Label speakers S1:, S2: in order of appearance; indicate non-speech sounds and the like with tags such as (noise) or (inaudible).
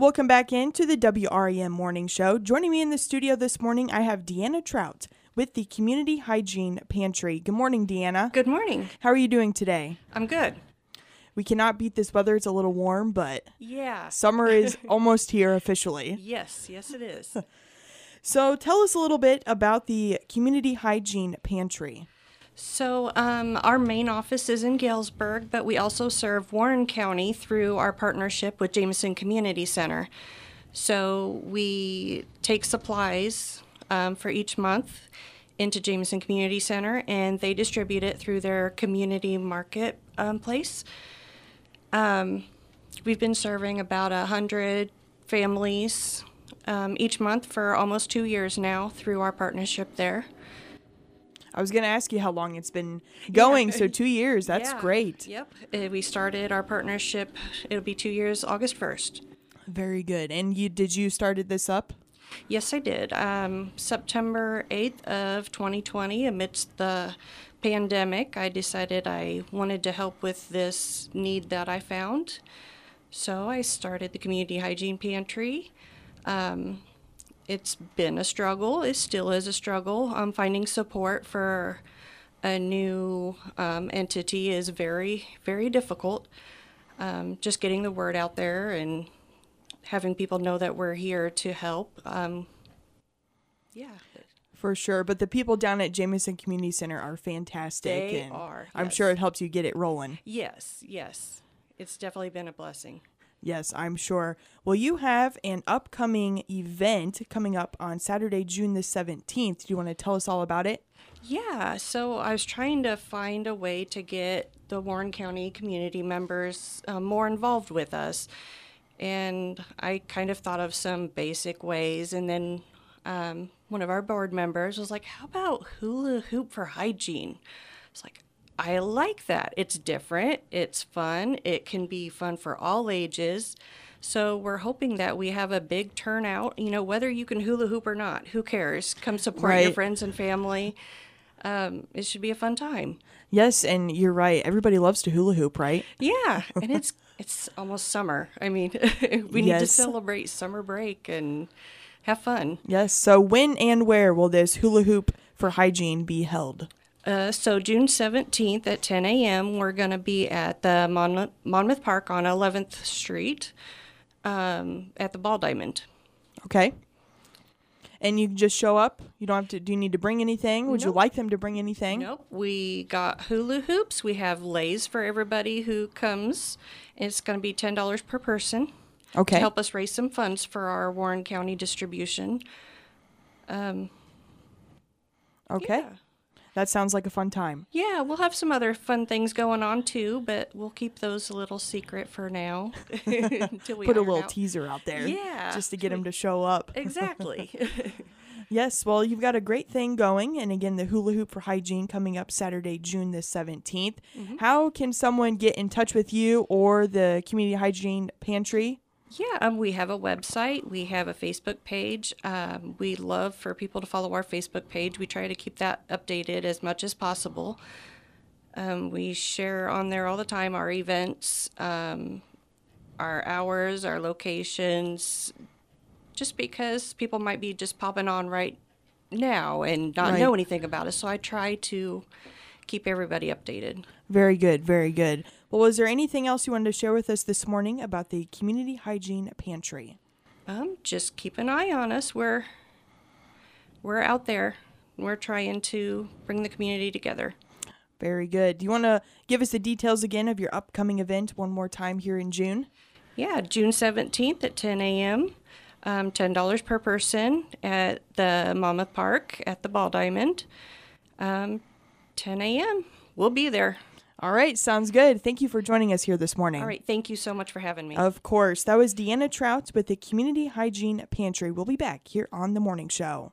S1: Welcome back into the WREM Morning Show. Joining me in the studio this morning, I have Deanna Trout with the Community Hygiene Pantry. Good morning, Deanna.
S2: Good morning.
S1: How are you doing today?
S2: I'm good.
S1: We cannot beat this weather. It's a little warm, but
S2: Yeah.
S1: summer is (laughs) almost here officially.
S2: Yes, yes, it is. (laughs)
S1: So tell us a little bit about the Community Hygiene Pantry.
S2: So, um, our main office is in Galesburg, but we also serve Warren County through our partnership with Jamieson Community Center. So, we take supplies um, for each month into Jamieson Community Center and they distribute it through their community market um, place. Um, we've been serving about a hundred families um, each month for almost two years now through our partnership there.
S1: I was going to ask you how long it's been (laughs) going. So, two years. That's
S2: Yeah.
S1: great.
S2: Yep. Uh, we started our partnership. It'll be two years, August first.
S1: Very good. And you did you started this up?
S2: Yes, I did. Um, September 8th of 2020, amidst the pandemic, I decided I wanted to help with this need that I found. So I started the Community Hygiene Pantry. Um, it's been a struggle. It still is a struggle. Um, finding support for a new um, entity is very, very difficult. Um, just getting the word out there and having people know that we're here to help. Um, yeah,
S1: For sure. But the people down at Jamieson Community Center are fantastic.
S2: They
S1: and
S2: are,
S1: I'm sure it helps you get it rolling.
S2: yes, yes. It's definitely been a blessing.
S1: Yes, I'm sure. Well, you have an upcoming event coming up on Saturday, June the 17th. Do you want to tell us all about it?
S2: Yeah, so I was trying to find a way to get the Warren County community members uh, more involved with us. And I kind of thought of some basic ways. And then um, one of our board members was like, How about hula hoop for hygiene? It's like, I like that. It's different, it's fun, it can be fun for all ages. So we're hoping that we have a big turnout. You know, whether you can hula hoop or not, who cares? Come support your friends and family. Um, it should be a fun time.
S1: Yes, and you're right. Everybody loves to hula hoop, right?
S2: Yeah, (laughs) and it's it's almost summer. I mean, (laughs) we need to celebrate summer break and have fun.
S1: Yes. So, when and where will this hula hoop for hygiene be held?
S2: Uh, so June seventeenth at ten a.m. We're going to be at the Monmouth, Monmouth Park on Eleventh Street um, at the Ball Diamond.
S1: Okay. And you just show up. You don't have to. Do you need to bring anything? Would you like them to bring anything?
S2: Nope. We got hula hoops. We have leis for everybody who comes. It's going to be ten dollars per person.
S1: Okay.
S2: to help us raise some funds for our Warren County distribution.
S1: Okay.
S2: Yeah.
S1: That sounds like a fun time.
S2: Yeah, we'll have some other fun things going on too, but we'll keep those a little secret for now (laughs) until we
S1: Put a little
S2: out-
S1: teaser out there.
S2: Yeah.
S1: Just to get them to show up. (laughs)
S2: Exactly. (laughs)
S1: Yes, well, you've got a great thing going. And again, the Hula Hoop for Hygiene coming up Saturday, June the 17th.
S2: Mm-hmm.
S1: How can someone get in touch with you or the Community Hygiene Pantry?
S2: Yeah, um, we have a website. We have a Facebook page. Um, we love for people to follow our Facebook page. We try to keep that updated as much as possible. Um, we share on there all the time our events, um, our hours, our locations, just because people might be just popping on right now and not
S1: Right.
S2: know anything about us. So I try to keep everybody updated.
S1: Very good, very good. Well, was there anything else you wanted to share with us this morning about the Community Hygiene Pantry?
S2: Um, just keep an eye on us. We're we're out there. We're trying to bring the community together.
S1: Very good. Do you want to give us the details again of your upcoming event one more time here in June?
S2: Yeah, June 17th at 10 a.m. Um, $10 per person at the Monmouth Park at the Ball Diamond. Um, 10 a.m. We'll be there.
S1: All right, sounds good. Thank you for joining us here this morning.
S2: All right. Thank you so much for having me.
S1: Of course. That was Deanna Trout with the Community Hygiene Pantry. We'll be back here on the morning show.